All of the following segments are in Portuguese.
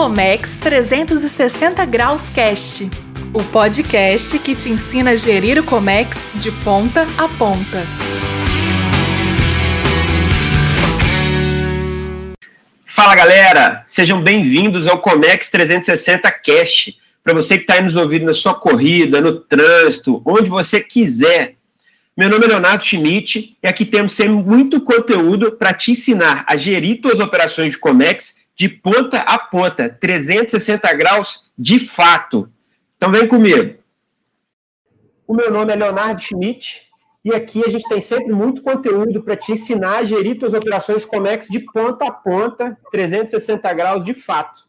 Comex 360 Graus Cast, o podcast que te ensina a gerir o Comex de ponta a ponta. Fala galera, sejam bem-vindos ao Comex 360 Cast. Para você que está aí nos ouvindo na sua corrida, no trânsito, onde você quiser. Meu nome é Leonardo Schmidt e aqui temos sempre muito conteúdo para te ensinar a gerir suas operações de Comex de ponta a ponta, 360 graus de fato. Então vem comigo. O meu nome é Leonardo Schmidt e aqui a gente tem sempre muito conteúdo para te ensinar a gerir suas operações Comex de ponta a ponta, 360 graus de fato.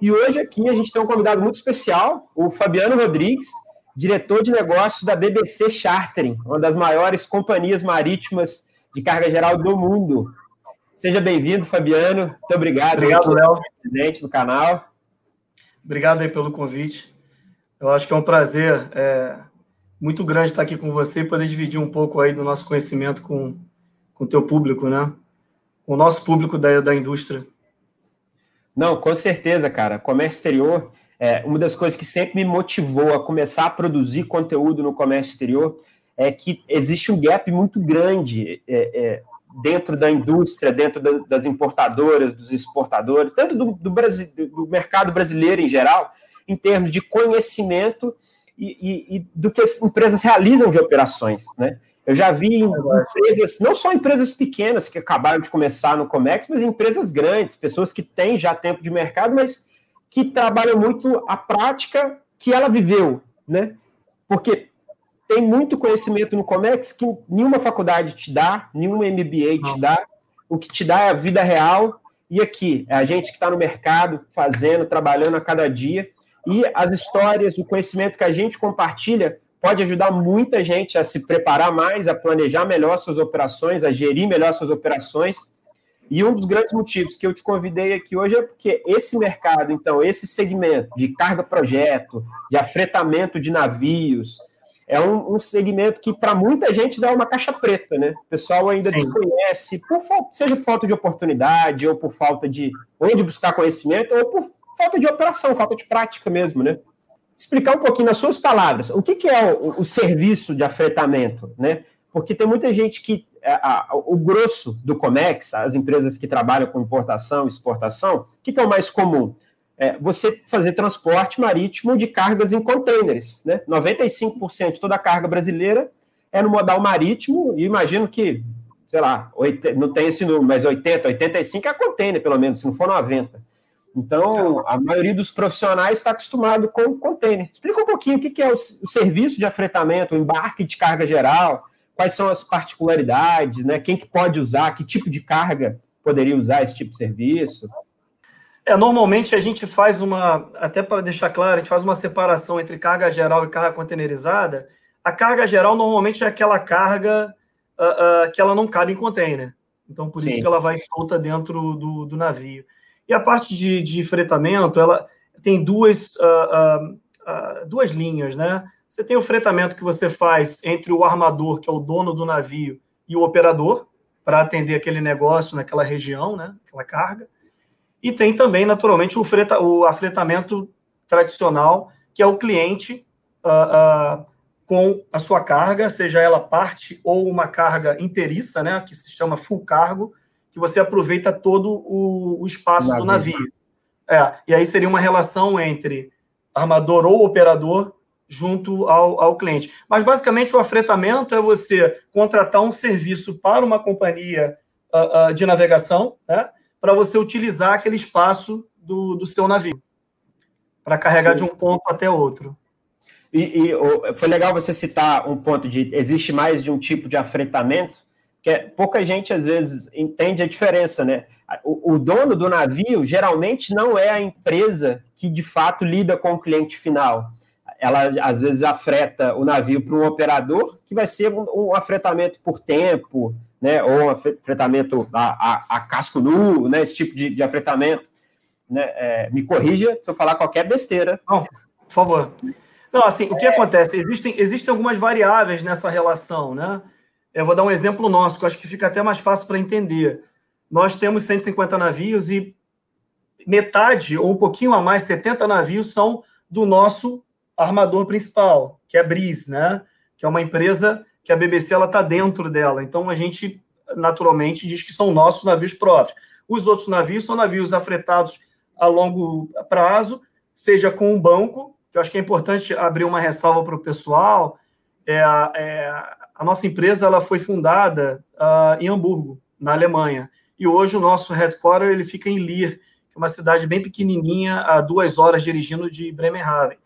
E hoje aqui a gente tem um convidado muito especial, o Fabiano Rodrigues, diretor de negócios da BBC Chartering, uma das maiores companhias marítimas de carga geral do mundo. Seja bem-vindo, Fabiano. Muito obrigado. Obrigado, Léo. Presente no canal. Obrigado aí pelo convite. Eu acho que é um prazer é, muito grande estar aqui com você e poder dividir um pouco aí do nosso conhecimento com, com o teu público, né? Com o nosso público da, da indústria. Não, com certeza, cara. Comércio exterior é uma das coisas que sempre me motivou a começar a produzir conteúdo no comércio exterior é que existe um gap muito grande é, é, dentro da indústria, dentro da, das importadoras, dos exportadores, tanto do, do, do, mercado brasileiro em geral, em termos de conhecimento e, e, e do que as empresas realizam de operações, né? Eu já vi empresas, não só empresas pequenas que acabaram de começar no Comex, mas empresas grandes, pessoas que têm já tempo de mercado, mas que trabalham muito a prática que ela viveu, né? Porque tem muito conhecimento no Comex que nenhuma faculdade te dá, nenhuma MBA te dá. O que te dá é a vida real. E aqui, é a gente que está no mercado, fazendo, trabalhando a cada dia. E as histórias, o conhecimento que a gente compartilha pode ajudar muita gente a se preparar mais, a planejar melhor suas operações, a gerir melhor suas operações. E um dos grandes motivos que eu te convidei aqui hoje é porque esse mercado, então, esse segmento de carga-projeto, de afretamento de navios, é um, um segmento que para muita gente dá uma caixa preta, né? O pessoal ainda Sim. desconhece, por falta, seja por falta de oportunidade, ou por falta de onde buscar conhecimento, ou por falta de operação, falta de prática mesmo, né? explicar um pouquinho nas suas palavras o que, que é o, o, serviço de afretamento, né? Porque tem muita gente que é, a, a, o grosso do Comex, as empresas que trabalham com importação, exportação, o que, que é o mais comum? É você fazer transporte marítimo de cargas em containers, né? 95% de toda a carga brasileira é no modal marítimo, e imagino que, sei lá, não tem esse número, mas 80, 85 é container, pelo menos, se não for 90. Então, a maioria dos profissionais está acostumado com container. Explica um pouquinho o que é o serviço de afretamento, o embarque de carga geral, quais são as particularidades, né? Quem que pode usar, que tipo de carga poderia usar esse tipo de serviço? É, normalmente a gente faz uma, até para deixar claro, a gente faz uma separação entre carga geral e carga containerizada. A carga geral normalmente é aquela carga uh, uh, que ela não cabe em container. Então, por Sim. isso que ela vai solta dentro do, do navio. E a parte de, de fretamento, ela tem duas, uh, duas linhas, né? Você tem o fretamento que você faz entre o armador, que é o dono do navio, e o operador, para atender aquele negócio naquela região, né? Aquela carga. E tem também, naturalmente, o, freta, o afretamento tradicional, que é o cliente com a sua carga, seja ela parte ou uma carga inteiriça, né? Que se chama full cargo, que você aproveita todo o, o espaço navio. do navio. É, e aí seria uma relação entre armador ou operador junto ao, ao cliente. Mas basicamente o afretamento é você contratar um serviço para uma companhia uh, uh, de navegação, né, para você utilizar aquele espaço do, do seu navio para carregar Sim. de um ponto até outro. E, e, foi legal você citar um ponto de existe mais de um tipo de afretamento que é, pouca gente às vezes entende a diferença, né? O, o, dono do navio geralmente não é a empresa que de fato lida com o cliente final. Ela às vezes afreta o navio para um operador, que vai ser um, um, afretamento por tempo, né? Ou afretamento a, a, a casco nu, né? Esse tipo de, de afretamento. Né? É, me corrija se eu falar qualquer besteira. Não, por favor. Não, assim, o que é... acontece? Existem, existem algumas variáveis nessa relação, né? Eu vou dar um exemplo nosso, que eu acho que fica até mais fácil para entender. Nós temos 150 navios e metade ou um pouquinho a mais, 70 navios são do nosso armador principal, que é a Bris, né? Que é uma empresa que a BBC ela está dentro dela. Então a gente naturalmente diz que são nossos navios próprios. Os outros navios são navios afretados a longo prazo, seja com um banco, que eu acho que é importante abrir uma ressalva para o pessoal. É, é, a nossa empresa ela foi fundada uh, em Hamburgo, na Alemanha, e hoje o nosso headquarter ele fica em Leer, que é uma cidade bem pequenininha, a duas horas dirigindo de Bremerhaven.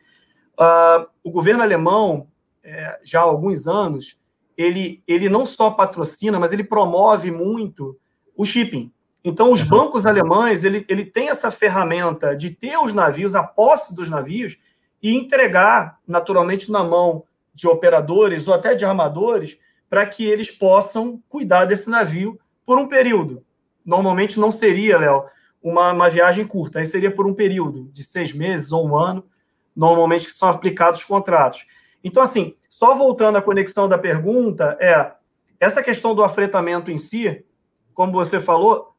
Uh, o governo alemão, é, já há alguns anos, ele, ele não só patrocina, mas ele promove muito o shipping. Então, os bancos alemães, ele, ele tem essa ferramenta de ter os navios, a posse dos navios, e entregar, naturalmente, na mão de operadores ou até de armadores, para que eles possam cuidar desse navio por um período. Normalmente não seria, Léo, uma, uma viagem curta, aí seria por um período de seis meses ou um ano, normalmente que são aplicados os contratos. Então, assim, só voltando à conexão da pergunta, é essa questão do afretamento em si, como você falou,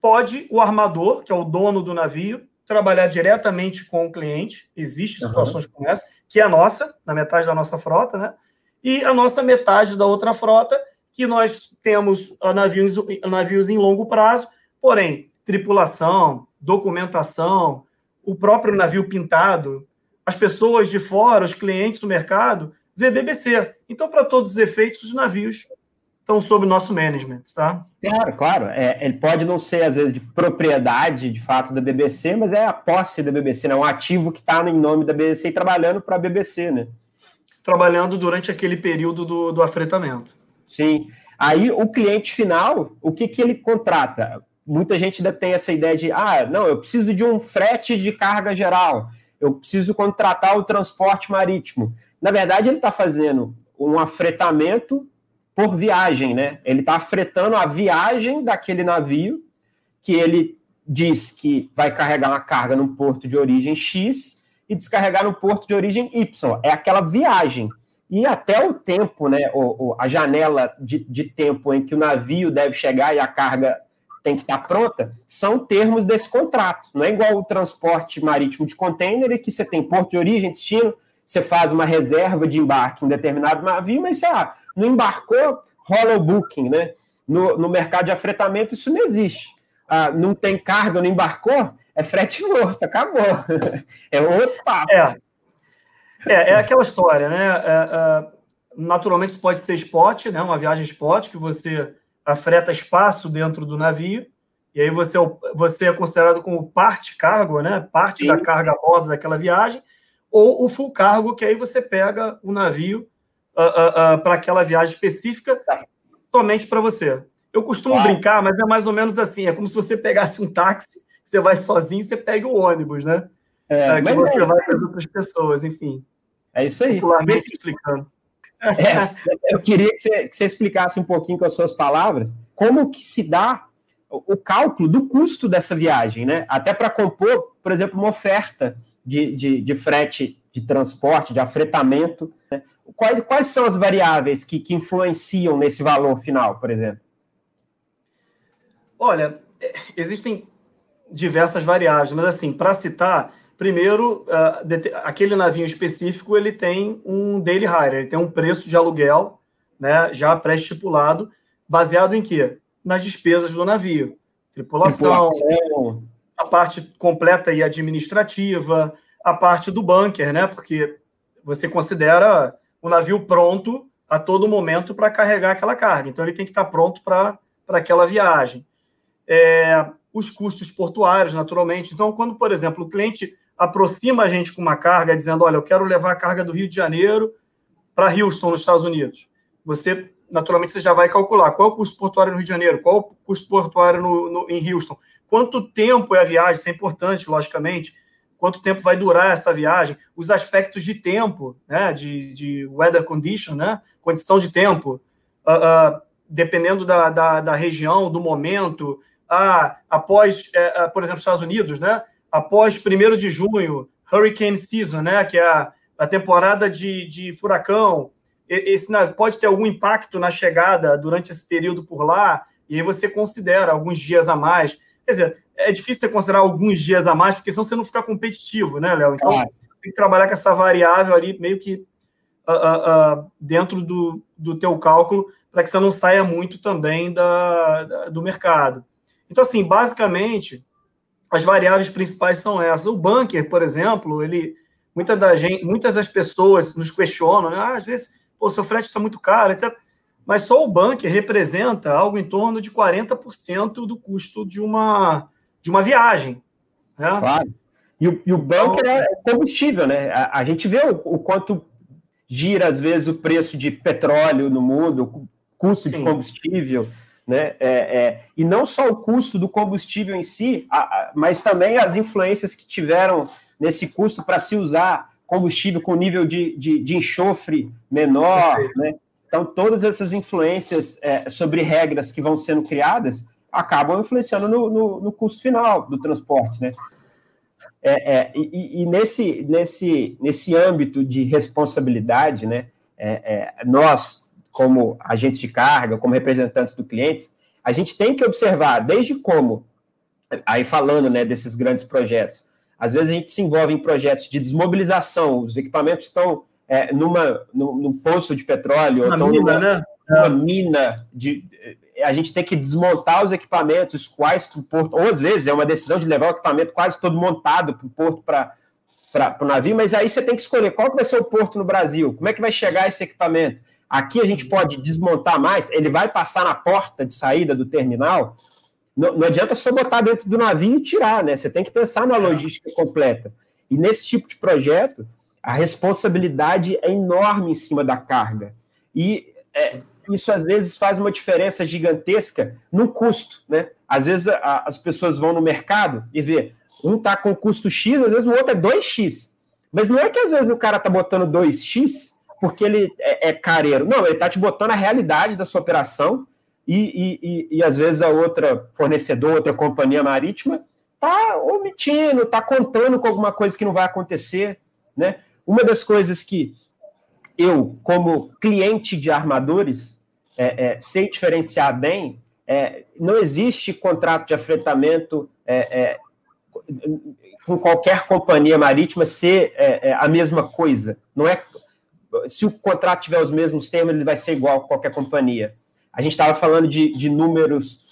pode o armador, que é o dono do navio, trabalhar diretamente com o cliente. Existem situações uhum. como essa, que é a nossa, na metade da nossa frota, né? E a nossa metade da outra frota, que nós temos navios, navios em longo prazo, porém, tripulação, documentação, o próprio navio pintado, as pessoas de fora, os clientes do mercado, vê BBC. Então, para todos os efeitos, os navios estão sob nosso management, tá? Claro, claro. É, ele pode não ser, às vezes, de propriedade, de fato, da BBC, mas é a posse da BBC, né? Um ativo que está em nome da BBC e trabalhando para a BBC, né? Trabalhando durante aquele período do, do afretamento. Sim. Aí, o cliente final, o que, que ele contrata? Muita gente ainda tem essa ideia de, ah, não, eu preciso de um frete de carga geral, eu preciso contratar o transporte marítimo. Na verdade, ele está fazendo um afretamento por viagem, né? Ele está afretando a viagem daquele navio que ele diz que vai carregar uma carga no porto de origem X e descarregar no porto de origem Y. É aquela viagem. E até o tempo, né, a janela de, de tempo em que o navio deve chegar e a carga tem que estar pronta, são termos desse contrato. Não é igual o transporte marítimo de container, que você tem porto de origem, destino, você faz uma reserva de embarque em determinado navio, mas sei lá, não embarcou, rola o booking, né? No, no mercado de afretamento isso não existe. Ah, não tem carga, não embarcou, é frete morto, acabou. é outro papo. É, é, é aquela história, né? É, é, naturalmente isso pode ser spot, né? Uma viagem spot que você afreta espaço dentro do navio e aí você, você é considerado como parte cargo, né? Parte Sim. da carga a bordo daquela viagem ou o full cargo, que aí você pega o navio uh, uh, uh, para aquela viagem específica somente para você. Eu costumo claro. brincar, mas é mais ou menos assim: é como se você pegasse um táxi, você vai sozinho você pega o ônibus, né? É, é, mas você é vai para outras pessoas, enfim. É isso aí. Mas, explicando. É, eu queria que você, que você, explicasse um pouquinho com as suas palavras como que se dá o, cálculo do custo dessa viagem, né? Até para compor, por exemplo, uma oferta de, de, de frete, de transporte, de afretamento. Né? Quais, quais são as variáveis que, que influenciam nesse valor final, por exemplo? Olha, é, existem diversas variáveis, mas assim, para citar, primeiro, uh, aquele navio específico ele tem um daily hire, ele tem um preço de aluguel, né, já pré-estipulado, baseado em quê? Nas despesas do navio, tripulação, tripulação a parte completa e administrativa, a parte do bunker, né? Porque você considera o navio pronto a todo momento para carregar aquela carga. Então ele tem que estar pronto para aquela viagem. É, os custos portuários, naturalmente. Então, quando, por exemplo, o cliente aproxima a gente com uma carga, dizendo: Olha, eu quero levar a carga do Rio de Janeiro para Houston, nos Estados Unidos. Você, naturalmente, você já vai calcular qual é o custo portuário no Rio de Janeiro, qual é o custo portuário no, no, em Houston, Quanto tempo é a viagem? Isso é importante, logicamente. Quanto tempo vai durar essa viagem? Os aspectos de tempo, né? De, de weather condition, né? Condição de tempo. Uh, uh, dependendo da, da, da, região, do momento. Ah, após, uh, por exemplo, Estados Unidos, né? Após 1 de junho, Hurricane Season, né? Que é a, a temporada de, de furacão. Esse pode ter algum impacto na chegada durante esse período por lá, e aí você considera alguns dias a mais. Quer dizer, é difícil você considerar alguns dias a mais, porque senão você não fica competitivo, né, Léo? Então, claro. tem que trabalhar com essa variável ali, meio que uh, uh, uh, dentro do, do teu cálculo, para que você não saia muito também da, da, do mercado. Então, assim, basicamente, as variáveis principais são essas. O bunker, por exemplo, ele, muita da gente, muitas das pessoas nos questionam, né? Ah, às vezes, o seu frete está muito caro, etc mas só o bunker representa algo em torno de 40% do custo de uma, de uma viagem. Né? Claro. E o, e o bunker então, é combustível, né? A, a gente vê o, o, quanto gira, às vezes, o preço de petróleo no mundo, o custo sim. de combustível, né? É, é, e não só o custo do combustível em si, a, a, mas também as influências que tiveram nesse custo para se usar combustível com nível de, de, de enxofre menor, né? Então, todas essas influências é, sobre regras que vão sendo criadas acabam influenciando no, no, no custo final do transporte, né? É, é, e, e nesse, nesse, nesse âmbito de responsabilidade, né, é, é, nós, como agentes de carga, como representantes do cliente, a gente tem que observar desde como, aí falando né, desses grandes projetos, às vezes a gente se envolve em projetos de desmobilização, os equipamentos estão é, numa, num, num, poço de petróleo, uma ou mina, numa, né? uma mina de. A gente tem que desmontar os equipamentos quais para o porto, ou às vezes é uma decisão de levar o equipamento quase todo montado para o porto para o navio, mas aí você tem que escolher qual que vai ser o porto no Brasil, como é que vai chegar esse equipamento. Aqui a gente pode desmontar mais, ele vai passar na porta de saída do terminal. Não, não adianta só botar dentro do navio e tirar, né? Você tem que pensar na logística completa. E nesse tipo de projeto, a responsabilidade é enorme em cima da carga. E é, isso às vezes faz uma diferença gigantesca no custo, né? Às vezes a, as pessoas vão no mercado e vê, um está com custo X, às vezes o outro é 2X. Mas não é que às vezes o cara está botando 2X porque ele é, é careiro. Não, ele está te botando a realidade da sua operação e, e, e, e às vezes a outra fornecedor, outra companhia marítima está omitindo, está contando com alguma coisa que não vai acontecer, né? Uma das coisas que eu, como cliente de armadores, é, é, sei diferenciar bem, é, não existe contrato de afretamento é, é, com qualquer companhia marítima ser é, a mesma coisa. Não é se o contrato tiver os mesmos termos, ele vai ser igual a qualquer companhia. A gente estava falando de, de números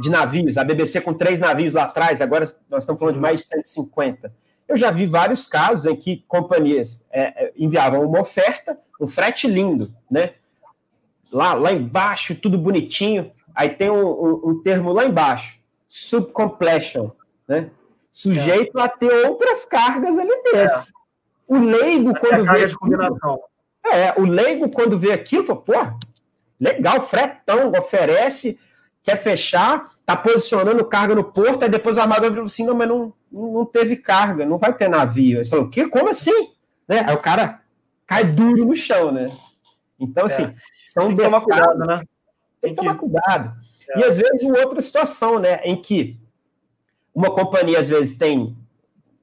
de navios, a BBC com três navios lá atrás, agora nós estamos falando de mais de 150. Eu já vi vários casos em que companhias é, é, enviavam uma oferta, um frete lindo, né? Lá, lá embaixo, tudo bonitinho. Aí tem um, um, um termo lá embaixo, subcompletion, né? Sujeito é. a ter outras cargas ali dentro. É. O leigo, quando vê. Aquilo, é, o leigo, quando vê aquilo, fala, pô, legal, fretão, oferece, quer fechar, tá posicionando carga no porto, aí depois o armador falou assim, não, mas não, não teve carga, não vai ter navio. Eles falam, o quê? Como assim? Né? Aí o cara cai duro no chão, né? Então, assim, é. são tem que tomar cuidado, né? Tem, que tomar cuidado. É. E às vezes uma outra situação, né, em que uma companhia às vezes tem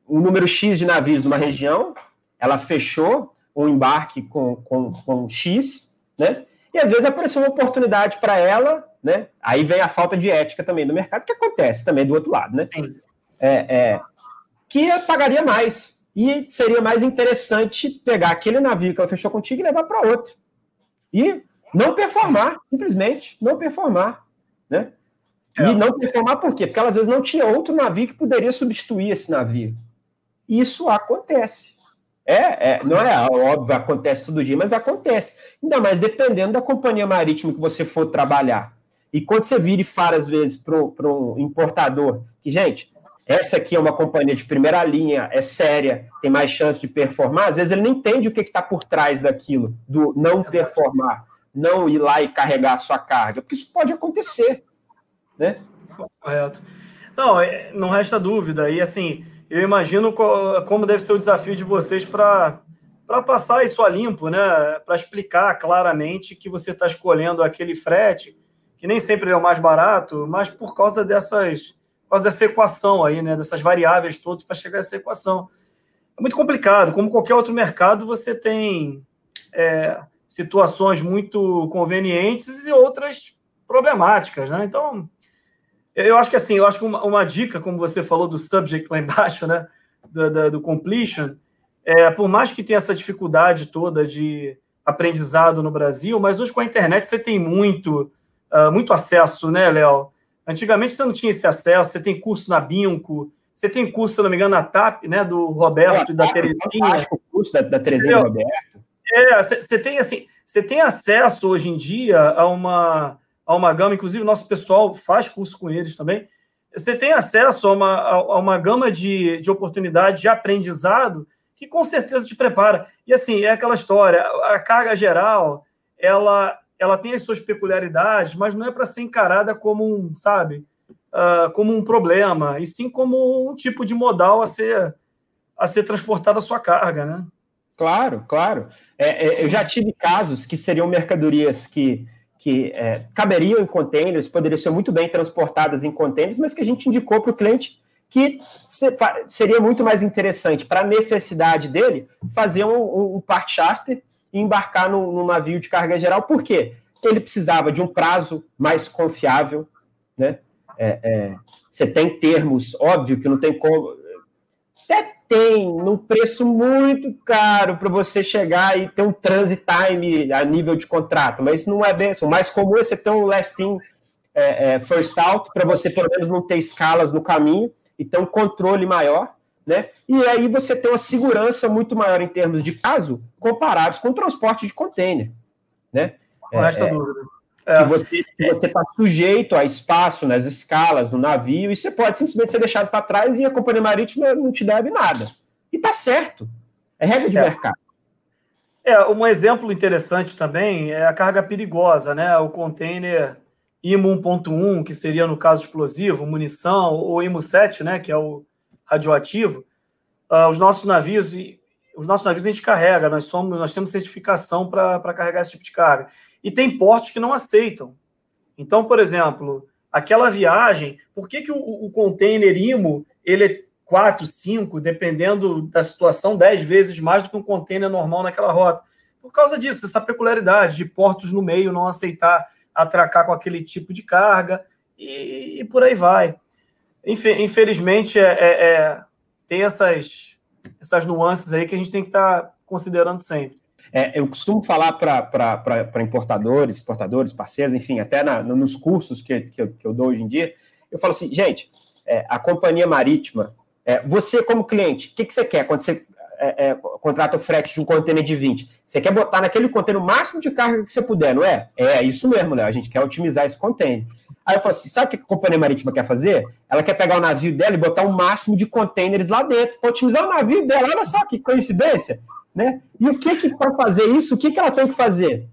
um número X de navios numa região, ela fechou um embarque com, com, com X, né? E às vezes apareceu uma oportunidade para ela né? Aí vem a falta de ética também no mercado, que acontece também do outro lado, né? É, é, que pagaria mais. E seria mais interessante pegar aquele navio que ela fechou contigo e levar para outro. E não performar, simplesmente não performar, né? É. E não performar por quê? Porque ela às vezes não tinha outro navio que poderia substituir esse navio. Isso acontece. É, é, não é óbvio, acontece todo dia, mas acontece. Ainda mais dependendo da companhia marítima que você for trabalhar. E quando você vira e fala, às vezes, para um importador, que, gente, essa aqui é uma companhia de primeira linha, é séria, tem mais chance de performar, às vezes ele não entende o que está por trás daquilo, do não performar, não ir lá e carregar a sua carga, porque isso pode acontecer, né? Correto. Não, é, não resta dúvida. E assim, eu imagino como deve ser o desafio de vocês para passar isso a limpo, né? Para explicar claramente que você está escolhendo aquele frete que nem sempre é o mais barato, mas por causa dessas, por causa dessa equação aí, né? Dessas variáveis todas para chegar a essa equação. É muito complicado. Como qualquer outro mercado, você tem é, situações muito convenientes e outras problemáticas, né? Então, Eu acho que assim, eu acho que uma, uma dica, como você falou do subject lá embaixo, né? Do, do, do completion, é, por mais que tenha essa dificuldade toda de aprendizado no Brasil, mas hoje com a internet você tem muito, uh, muito acesso, né, Léo? Antigamente você não tinha esse acesso, você tem curso na Binco, você tem curso, se não me engano, na TAP, né, do Roberto e da Terezinha. o curso da, da Terezinha Roberto. É, você tem assim, você tem acesso hoje em dia a uma, a uma gama, inclusive nosso pessoal faz curso com eles também. Você tem acesso a uma, a uma gama de, de oportunidades de aprendizado que com certeza te prepara. E assim, é aquela história, a carga geral, ela ela tem as suas peculiaridades, mas não é para ser encarada como um, sabe, uh, como um problema, e sim como um tipo de modal a ser a ser transportada a sua carga, né? Claro, claro. É, é, eu já tive casos que seriam mercadorias que, que é, caberiam em containers, poderiam ser muito bem transportadas em containers, mas que a gente indicou para o cliente que seria muito mais interessante para a necessidade dele fazer um, um part charter e embarcar num, num, navio de carga geral. Por quê? Ele precisava de um prazo mais confiável, né? É, é, você tem termos, óbvio que não tem como. Até tem, num preço muito caro para você chegar e ter um transit time a nível de contrato, mas não é bem. O mais comum é você ter um last in é, é, first out, para você pelo menos não ter escalas no caminho e ter um controle maior né? E aí você tem uma segurança muito maior em termos de caso comparados com o transporte de container, né? Esta é, dúvida. É. Que você está sujeito a espaço nas escalas, no navio, e você pode simplesmente ser deixado para trás e a companhia marítima não te deve nada. E tá certo. É regra de é. mercado. É, um exemplo interessante também é a carga perigosa, né? O container IMO 1.1, que seria no caso explosivo, munição, ou IMO 7, né? Que é o radioativo, uh, os nossos navios, os nossos navios a gente carrega, nós somos, nós temos certificação para carregar esse tipo de carga. E tem portos que não aceitam. Então, por exemplo, aquela viagem, por que, que o, o container IMO ele é 4, 5, dependendo da situação, 10 vezes mais do que um container normal naquela rota? Por causa disso, essa peculiaridade de portos no meio não aceitar atracar com aquele tipo de carga e, e por aí vai infelizmente, é, é, é, tem essas, essas nuances aí que a gente tem que estar tá considerando sempre. É, eu costumo falar para importadores, exportadores, parceiros, enfim, até na, nos cursos que, que eu, que, eu, dou hoje em dia, eu falo assim, gente, é, a companhia marítima, é, você como cliente, o que, que você quer quando você é, contrata o frete de um container de 20? Você quer botar naquele container o máximo de carga que você puder, não é? É isso mesmo, né? A gente quer otimizar esse container. Aí eu falo assim: sabe o que a companhia marítima quer fazer? Ela quer pegar o navio dela e botar o máximo de containers lá dentro, para otimizar o navio dela. Olha só que coincidência. Né? E o que, que para fazer isso, o que, que ela tem que fazer?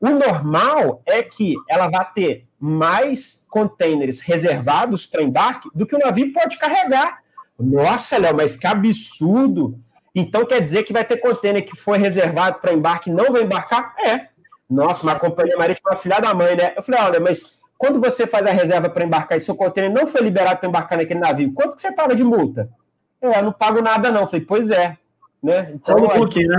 O normal é que ela vá ter mais containers reservados para embarque do que o navio pode carregar. Nossa, Léo, mas que absurdo! Então quer dizer que vai ter container que foi reservado para embarque e não vai embarcar? É. Nossa, mas a companhia marítima filha da mãe, né? Eu falei, olha, mas quando você faz a reserva para embarcar e seu container não foi liberado para embarcar naquele navio, quanto que você paga de multa? É, eu não pago nada, não. Eu falei, pois é. Né? Então, a gente, né?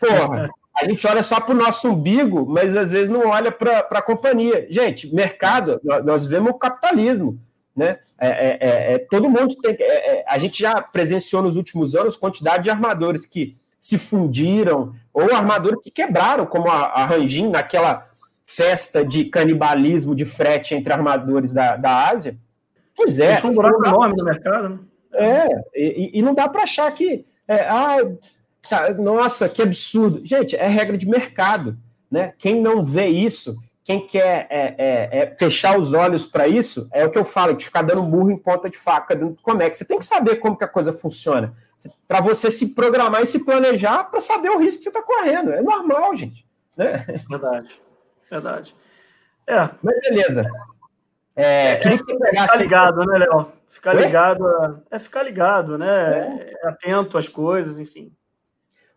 Porra, a gente olha só para o nosso umbigo, mas às vezes não olha para a companhia. Gente, mercado, nós vivemos o capitalismo. Né? É, é, é, é todo mundo tem. É, é, a gente já presenciou nos últimos anos quantidade de armadores que se fundiram, ou armadores que quebraram, como a, a Rangin, naquela festa de canibalismo de frete entre armadores da, da Ásia. Pois é. Um buraco enorme no mercado. Né? É, e, e não dá para achar que. É, ah, tá, nossa, que absurdo. Gente, é regra de mercado. Né? Quem não vê isso, quem quer é, é, é fechar os olhos para isso, é o que eu falo, de ficar dando burro em ponta de faca dentro do Comex. Você tem que saber como que a coisa funciona. Para você se programar e se planejar para saber o risco que você está correndo. É normal, gente. Né? Verdade verdade. É. Mas beleza. É, é queria que você pegasse... Ficar ligado, né, Léo? Ficar ligado. É ficar ligado, né? É. Atento às coisas, enfim.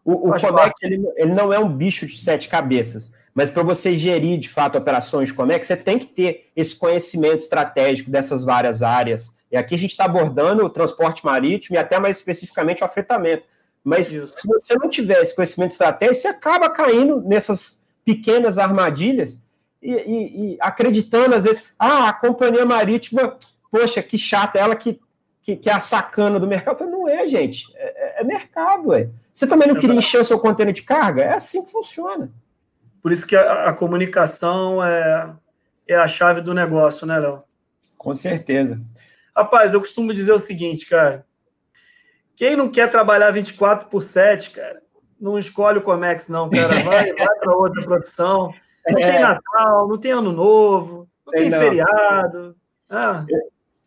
O, o Comex, ele, ele, não é um bicho de sete cabeças, mas para você gerir, de fato, operações de Comex, você tem que ter esse conhecimento estratégico dessas várias áreas. E aqui a gente está abordando o transporte marítimo e até mais especificamente o afretamento. Mas Isso. se você não tiver esse conhecimento estratégico, você acaba caindo nessas pequenas armadilhas e, e, e, acreditando, às vezes, ah, a companhia marítima poxa, que chata, ela que, que, que é a sacana do mercado. Eu falei, não é, gente, é, é mercado, ué. Você também não queria encher o seu container de carga? É assim que funciona. Por isso que a, a comunicação é, é a chave do negócio, né, Léo? Com certeza. Rapaz, eu costumo dizer o seguinte, cara. Quem não quer trabalhar 24 por 7, cara, não escolhe o Comex, não, cara. Vai, vai para outra profissão. Não é. tem Natal, não tem Ano Novo, não tem, tem não. feriado. Ah. Eu,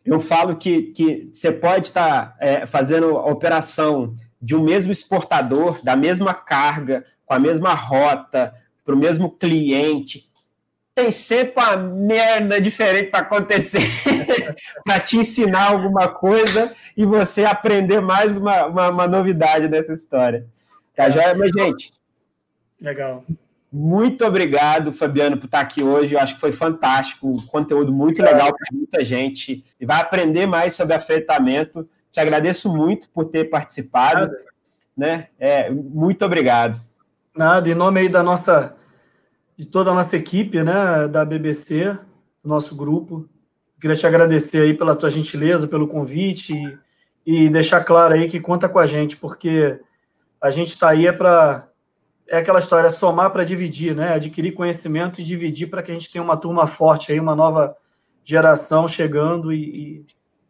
eu, falo que, que você pode estar é, fazendo a operação de um mesmo exportador, da mesma carga, com a mesma rota, para o mesmo cliente. Tem sempre uma merda diferente para acontecer, para te ensinar alguma coisa e você aprender mais uma, uma, uma novidade nessa história. Tá joia? Mas, gente. Legal. Muito obrigado, Fabiano, por estar aqui hoje. Eu acho que foi fantástico, conteúdo muito legal para muita gente e vai aprender mais sobre afetamento. Te agradeço muito por ter participado. Nada. Né? É, muito obrigado. Nada, em nome aí da nossa, de toda a nossa equipe, né, da BBC, do nosso grupo, queria te agradecer aí pela tua gentileza, pelo convite e, e deixar claro aí que conta com a gente, porque a gente está aí é para é aquela história, é somar para dividir, né? Adquirir conhecimento e dividir para que a gente tenha uma turma forte aí, uma nova geração chegando e,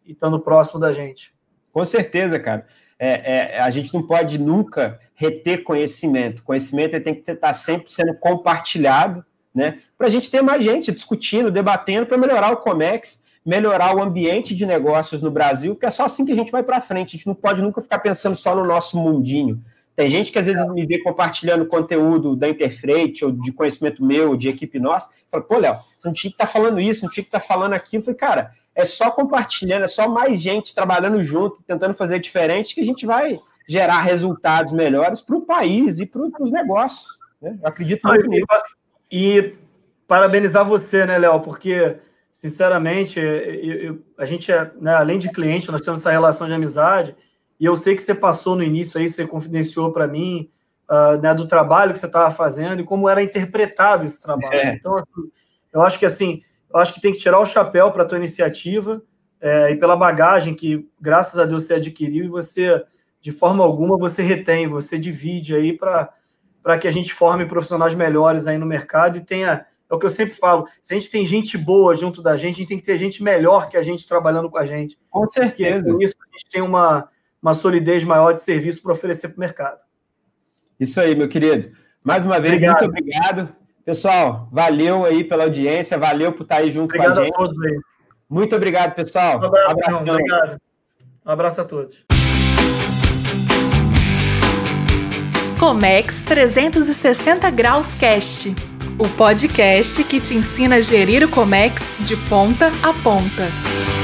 e, estando próximo da gente. Com certeza, cara. É, é, a gente não pode nunca reter conhecimento. Conhecimento tem que estar sempre sendo compartilhado, né? Para a gente ter mais gente discutindo, debatendo, para melhorar o Comex, melhorar o ambiente de negócios no Brasil, porque é só assim que a gente vai para frente. A gente não pode nunca ficar pensando só no nosso mundinho. Tem gente que às vezes me vê compartilhando conteúdo da Interfreight ou de conhecimento meu, de equipe nossa, fala, pô, Léo, você não tinha que estar tá falando isso, não tinha que estar tá falando aquilo. Eu falei, cara, é só compartilhando, é só mais gente trabalhando junto, tentando fazer diferente, que a gente vai gerar resultados melhores para o país e para os negócios. Né? Eu acredito muito nisso. E parabenizar você, né, Léo, porque, sinceramente, eu, eu, a gente é, né, além de cliente, nós temos essa relação de amizade. E eu sei que você passou no início aí, você confidenciou para mim uh, né, do trabalho que você estava fazendo e como era interpretado esse trabalho. É. Então, assim, eu acho que assim, eu acho que tem que tirar o chapéu para a tua iniciativa é, e pela bagagem que, graças a Deus, você adquiriu e você, de forma alguma, você retém, você divide aí para que a gente forme profissionais melhores aí no mercado e tenha é o que eu sempre falo. Se a gente tem gente boa junto da gente, a gente tem que ter gente melhor que a gente trabalhando com a gente. Com certeza. Porque, com isso a gente tem uma, uma solidez maior de serviço para oferecer para o mercado. Isso aí, meu querido. Mais uma vez, obrigado. muito obrigado. Pessoal, valeu aí pela audiência, valeu por estar aí junto obrigado com a gente. A todos aí. Muito obrigado, pessoal. Um abraço, abraço. obrigado. Um abraço a todos. Comex 360 Graus Cast, o podcast que te ensina a gerir o Comex de ponta a ponta.